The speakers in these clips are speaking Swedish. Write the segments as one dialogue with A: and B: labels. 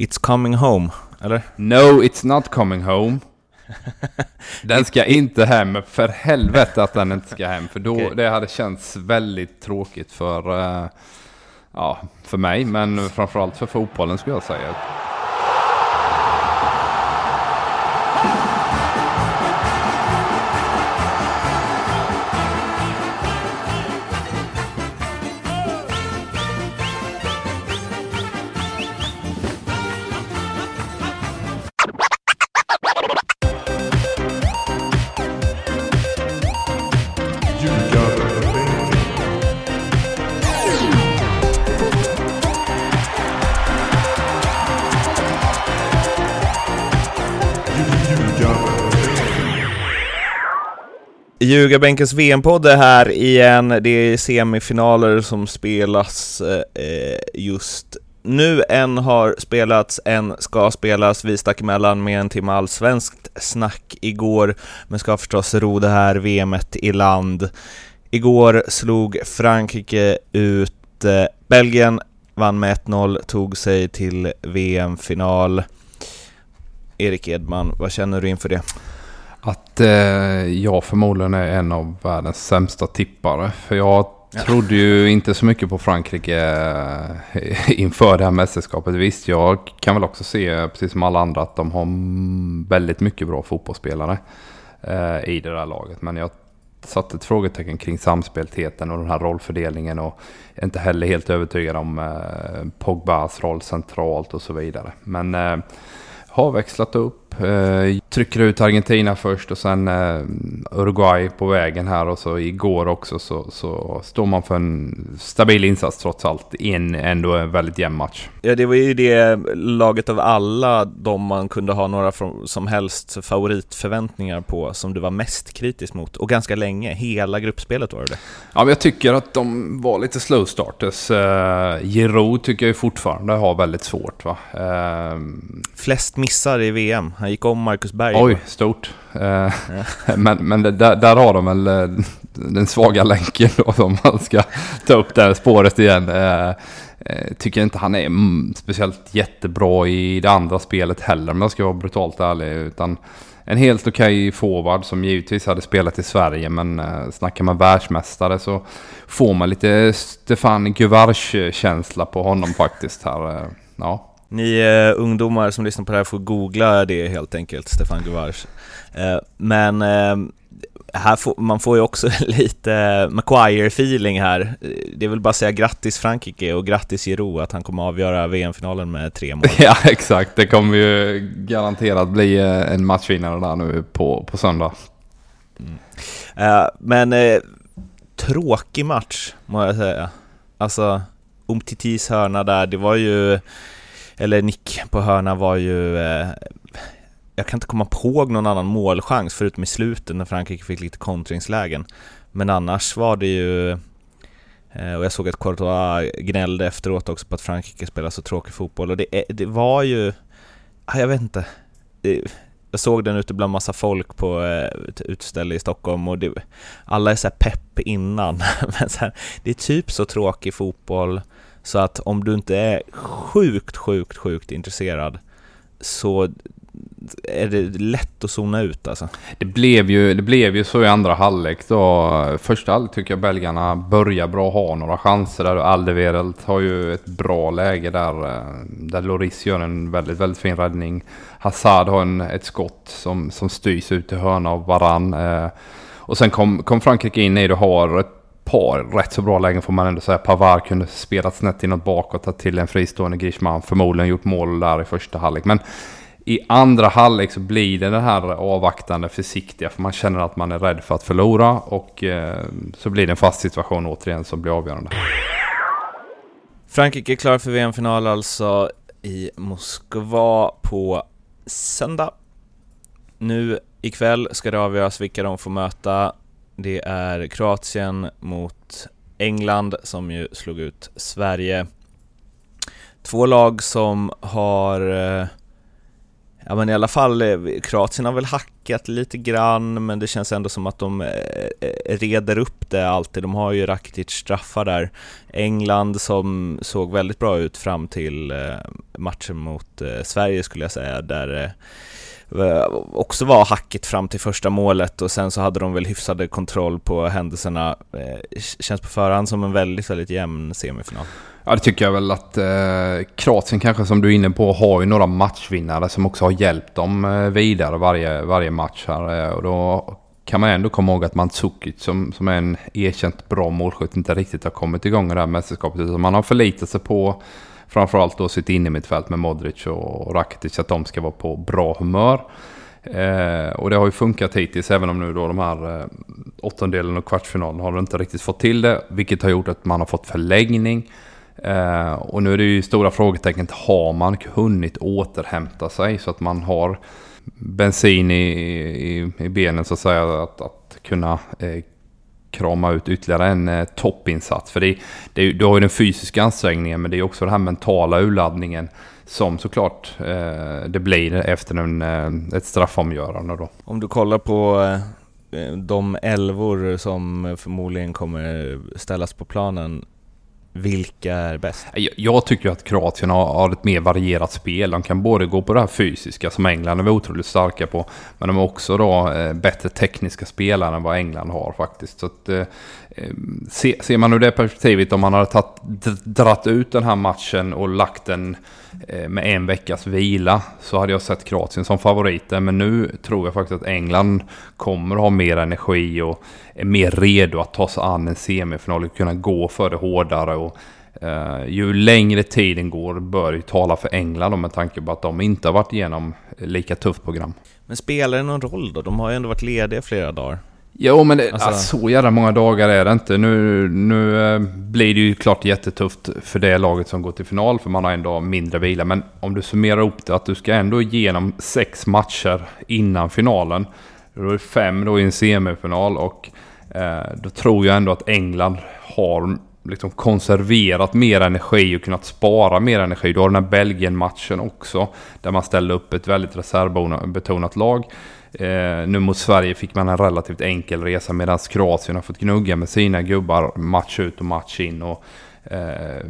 A: It's coming home, eller?
B: No, it's not coming home. Den ska inte hem, för helvete att den inte ska hem. För då, okay. det hade känts väldigt tråkigt för, uh, ja, för mig, men framförallt för fotbollen skulle jag säga.
A: Ljugarbänkens VM-podd är här igen. Det är semifinaler som spelas eh, eh, just nu. En har spelats, en ska spelas. Vi stack emellan med en timme allsvenskt snack igår, men ska förstås ro det här VMet i land. Igår slog Frankrike ut eh, Belgien, vann med 1-0, tog sig till VM-final. Erik Edman, vad känner du inför det?
B: Att eh, jag förmodligen är en av världens sämsta tippare. För jag ja. trodde ju inte så mycket på Frankrike eh, inför det här mästerskapet. Visst, jag kan väl också se, precis som alla andra, att de har väldigt mycket bra fotbollsspelare eh, i det där laget. Men jag satte ett frågetecken kring samspeltheten och den här rollfördelningen och är inte heller helt övertygad om Pogbas roll centralt och så vidare. Men har växlat upp Eh, trycker ut Argentina först och sen eh, Uruguay på vägen här och så igår också så, så står man för en stabil insats trots allt i en ändå en väldigt jämn match.
A: Ja, det var ju det laget av alla de man kunde ha några från, som helst favoritförväntningar på som du var mest kritisk mot och ganska länge, hela gruppspelet var det
B: Ja, men jag tycker att de var lite slow starters. Uh, Giroud tycker jag fortfarande har väldigt svårt va. Uh,
A: Flest missar i VM. Han gick om Marcus Berg.
B: Oj, stort. Ja. Eh, men men där, där har de väl eh, den svaga länken då, om man ska ta upp det här spåret igen. Eh, eh, tycker inte han är mm, speciellt jättebra i det andra spelet heller, om jag ska vara brutalt ärlig. Utan en helt okej okay forward som givetvis hade spelat i Sverige, men eh, snackar man världsmästare så får man lite Stefan Guvars-känsla på honom faktiskt här. Ja.
A: Ni eh, ungdomar som lyssnar på det här får googla det helt enkelt, Stefan Guvars. Eh, men eh, här får, man får ju också lite Maguire-feeling här. Det är väl bara att säga grattis Frankrike och grattis Giroud att han kommer avgöra VM-finalen med tre mål.
B: Ja, exakt. Det kommer ju garanterat bli eh, en matchvinnare där nu på, på söndag.
A: Mm. Uh, men uh, tråkig match, må jag säga. Alltså, Umtitis hörna där, det var ju eller nick på hörna var ju eh, jag kan inte komma på någon annan målchans förutom i slutet när Frankrike fick lite kontringslägen. Men annars var det ju eh, och jag såg att Courtois gnällde efteråt också på att Frankrike spelar så tråkig fotboll. Och det, det var ju, ah, jag vet inte, jag såg den ute bland massa folk på eh, ett utställe i Stockholm och det, alla är så pepp innan, men så här, det är typ så tråkig fotboll så att om du inte är sjukt, sjukt, sjukt intresserad så är det lätt att zona ut alltså.
B: Det blev ju, det blev ju så i andra halvlek då. Första halvlek tycker jag belgarna börjar bra, ha några chanser där. Aldeverelt har ju ett bra läge där. Eh, där Loris gör en väldigt, väldigt fin räddning. Hazard har en, ett skott som, som styrs ut till hörna av Varann. Eh, och sen kom, kom Frankrike in i det och har ett par rätt så bra lägen får man ändå säga. Pavard kunde spelat snett inåt bakåt, tagit till en fristående Griezmann. Förmodligen gjort mål där i första halvlek. Men i andra halvlek så blir det den här avvaktande, försiktiga. För man känner att man är rädd för att förlora. Och eh, så blir det en fast situation återigen som blir avgörande.
A: Frankrike är klar för VM-final alltså i Moskva på söndag. Nu ikväll ska det avgöras vilka de får möta. Det är Kroatien mot England som ju slog ut Sverige. Två lag som har, eh, ja men i alla fall, eh, Kroatien har väl hackat lite grann men det känns ändå som att de eh, reder upp det alltid. De har ju Rakitic straffar där. England som såg väldigt bra ut fram till matchen mot Sverige skulle jag säga, där Eh, också var hackigt fram till första målet och sen så hade de väl hyfsade kontroll på händelserna. Eh, känns på förhand som en väldigt, väldigt jämn semifinal.
B: Ja, det tycker jag väl att eh, Kroatien kanske som du är inne på har ju några matchvinnare som också har hjälpt dem eh, vidare varje, varje match här. Och då kan man ändå komma ihåg att Mandzukic som, som är en erkänt bra målskytt inte riktigt har kommit igång i det här mästerskapet. Utan man har förlitat sig på framförallt då sitt innermittfält med Modric och Rakitic att de ska vara på bra humör. Eh, och det har ju funkat hittills även om nu då de här eh, åttondelen och kvartsfinalen har inte riktigt fått till det. Vilket har gjort att man har fått förlängning. Eh, och nu är det ju stora frågetecknet, har man hunnit återhämta sig så att man har bensin i, i, i benen så att säga. Att, att kunna eh, krama ut ytterligare en eh, toppinsats. För det, det, du har ju den fysiska ansträngningen men det är också den här mentala urladdningen som såklart eh, det blir efter en, eh, ett straffomgörande då.
A: Om du kollar på eh, de elvor som förmodligen kommer ställas på planen vilka är bäst?
B: Jag, jag tycker att Kroatien har, har, ett mer varierat spel. De kan både gå på det här fysiska som England är otroligt starka på. Men de har också då eh, bättre tekniska spelare än vad England har faktiskt. Så att, eh, se, ser man ur det perspektivet om man hade tatt, dratt ut den här matchen och lagt den eh, med en veckas vila så hade jag sett Kroatien som favoriter. Men nu tror jag faktiskt att England kommer ha mer energi och är mer redo att ta sig an en semifinal och kunna gå för det hårdare. Och, uh, ju längre tiden går bör ju tala för England med tanke på att de inte har varit igenom lika tufft program.
A: Men spelar det någon roll då? De har ju ändå varit lediga flera dagar.
B: Jo, men det, alltså... Alltså, så jävla många dagar är det inte. Nu, nu eh, blir det ju klart jättetufft för det laget som går till final, för man har ändå mindre vila. Men om du summerar upp det, att du ska ändå igenom sex matcher innan finalen. Då är det fem då i en semifinal och Eh, då tror jag ändå att England har liksom konserverat mer energi och kunnat spara mer energi. Du har den här Belgien-matchen också, där man ställde upp ett väldigt reservbetonat lag. Eh, nu mot Sverige fick man en relativt enkel resa medan Kroatien har fått gnugga med sina gubbar match ut och match in. Och eh,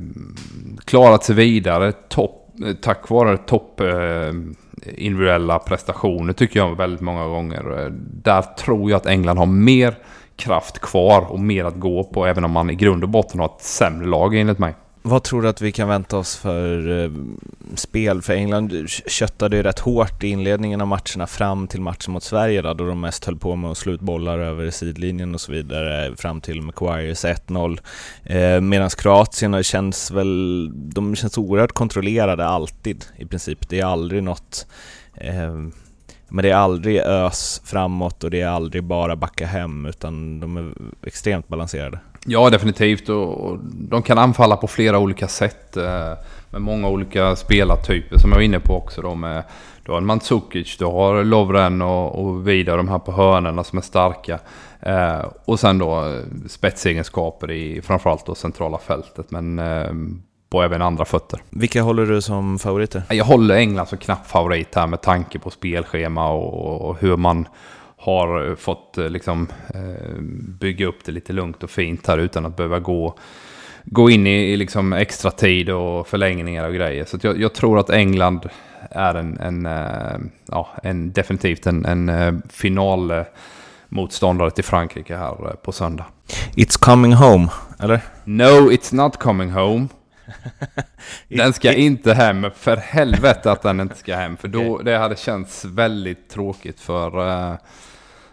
B: klarat sig vidare topp, eh, tack vare topp eh, individuella prestationer tycker jag väldigt många gånger. Eh, där tror jag att England har mer kraft kvar och mer att gå på även om man i grund och botten har ett sämre lag enligt mig.
A: Vad tror du att vi kan vänta oss för eh, spel? För England köttade ju rätt hårt i inledningen av matcherna fram till matchen mot Sverige då, då de mest höll på med att slå ut bollar över sidlinjen och så vidare fram till Maguires 1-0. Eh, Medan Kroatien känns väl, de känns oerhört kontrollerade alltid i princip. Det är aldrig något eh, men det är aldrig ös framåt och det är aldrig bara backa hem utan de är extremt balanserade.
B: Ja, definitivt. Och, de kan anfalla på flera olika sätt. Eh, med många olika spelartyper som jag var inne på också. Då med, du har Mandzukic, du har Lovren och, och Vida, de här på hörnerna som är starka. Eh, och sen då eh, spetsegenskaper i framförallt då centrala fältet. Men eh, på även andra fötter.
A: Vilka håller du som favoriter?
B: Jag håller England som knapp favorit här med tanke på spelschema och, hur man har fått eh, liksom, eh, bygga upp det lite lugnt och fint här utan att behöva gå, gå in i, liksom extra tid och förlängningar och grejer. Så jag, jag, tror att England är en, en, eh, ja, en definitivt en, en final motståndare till Frankrike här på söndag.
A: It's coming home, eller?
B: No, it's not coming home. Den ska inte hem, för helvete att den inte ska hem. För då, det hade känts väldigt tråkigt för, uh,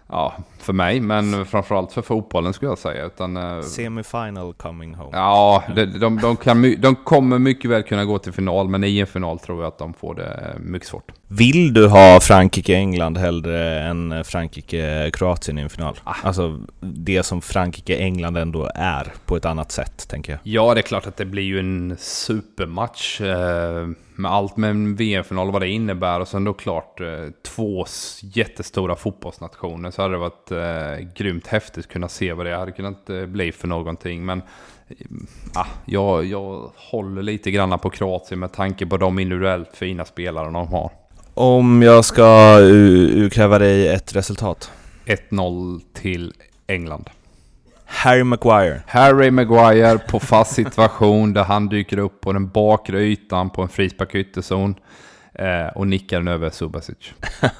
B: ja, för mig, men framförallt för fotbollen skulle jag säga. Utan, uh,
A: Semifinal coming home.
B: Ja, de, de, de, kan, de kommer mycket väl kunna gå till final, men i en final tror jag att de får det mycket svårt.
A: Vill du ha Frankrike-England hellre än Frankrike-Kroatien i en final? Ah. Alltså det som Frankrike-England ändå är på ett annat sätt, tänker jag.
B: Ja, det är klart att det blir ju en supermatch. Eh, med allt med en VM-final och vad det innebär. Och sen då klart eh, två jättestora fotbollsnationer. Så hade det varit eh, grymt häftigt att kunna se vad det hade kunnat eh, bli för någonting. Men ah, jag, jag håller lite grann på Kroatien med tanke på de individuellt fina spelare de har.
A: Om jag ska utkräva dig ett resultat?
B: 1-0 till England.
A: Harry Maguire.
B: Harry Maguire på fast situation där han dyker upp på den bakre ytan på en frispark ytterzon. Eh, och nickar den över Subasic.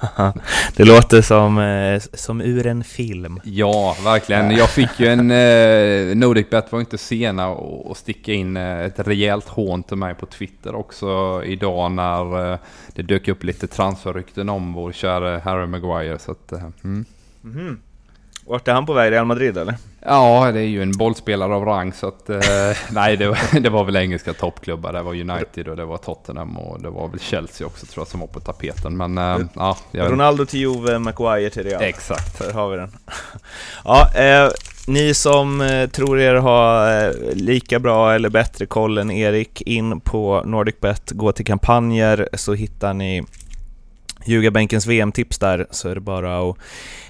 A: det låter som, eh, som ur en film.
B: Ja, verkligen. Jag fick ju en... Eh, Nordicbet var inte sena att sticka in eh, ett rejält hån till mig på Twitter också idag när eh, det dök upp lite transferrykten om vår kära Harry Maguire. Så att, eh, mm.
A: Mm -hmm. Vart är han på väg? Real Madrid eller?
B: Ja, det är ju en bollspelare av rang så att... Eh, nej, det var, det var väl engelska toppklubbar. Det var United och det var Tottenham och det var väl Chelsea också tror jag som var på tapeten. Men eh, ja...
A: Jag... Ronaldo till Juve, Maguire till Real.
B: Exakt.
A: Där har vi den. ja, eh, ni som eh, tror er ha eh, lika bra eller bättre koll än Erik, in på NordicBet, gå till kampanjer så hittar ni Ljugarbänkens VM-tips där, så är det bara att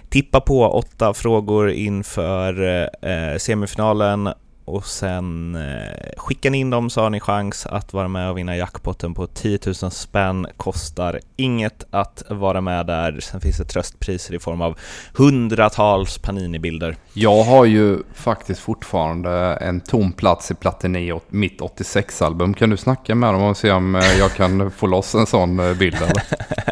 A: tippa på åtta frågor inför eh, semifinalen och sen eh, skickar ni in dem så har ni chans att vara med och vinna jackpotten på 10 000 spänn. Kostar inget att vara med där. Sen finns det tröstpriser i form av hundratals Panini-bilder.
B: Jag har ju faktiskt fortfarande en tom plats i Platini åt mitt 86-album. Kan du snacka med dem och se om eh, jag kan få loss en sån eh, bild?
A: Eller?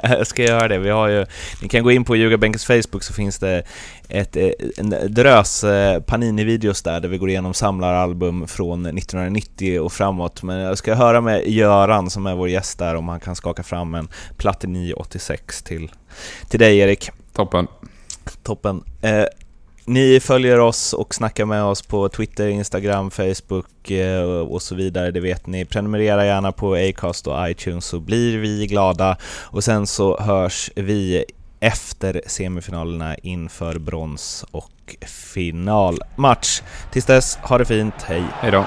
A: jag ska göra det. Vi har ju, ni kan gå in på Ljugarbänkens Facebook så finns det ett, eh, en drös Panini-videos där, där vi går igenom samlaralbum från 1990 och framåt. Men jag ska höra med Göran som är vår gäst där om han kan skaka fram en Platini 86 till, till dig Erik.
B: Toppen.
A: Toppen. Eh, ni följer oss och snackar med oss på Twitter, Instagram, Facebook eh, och så vidare, det vet ni. Prenumerera gärna på Acast och iTunes så blir vi glada. Och sen så hörs vi efter semifinalerna inför brons och finalmatch. Tills dess, ha det fint, hej!
B: Hej då!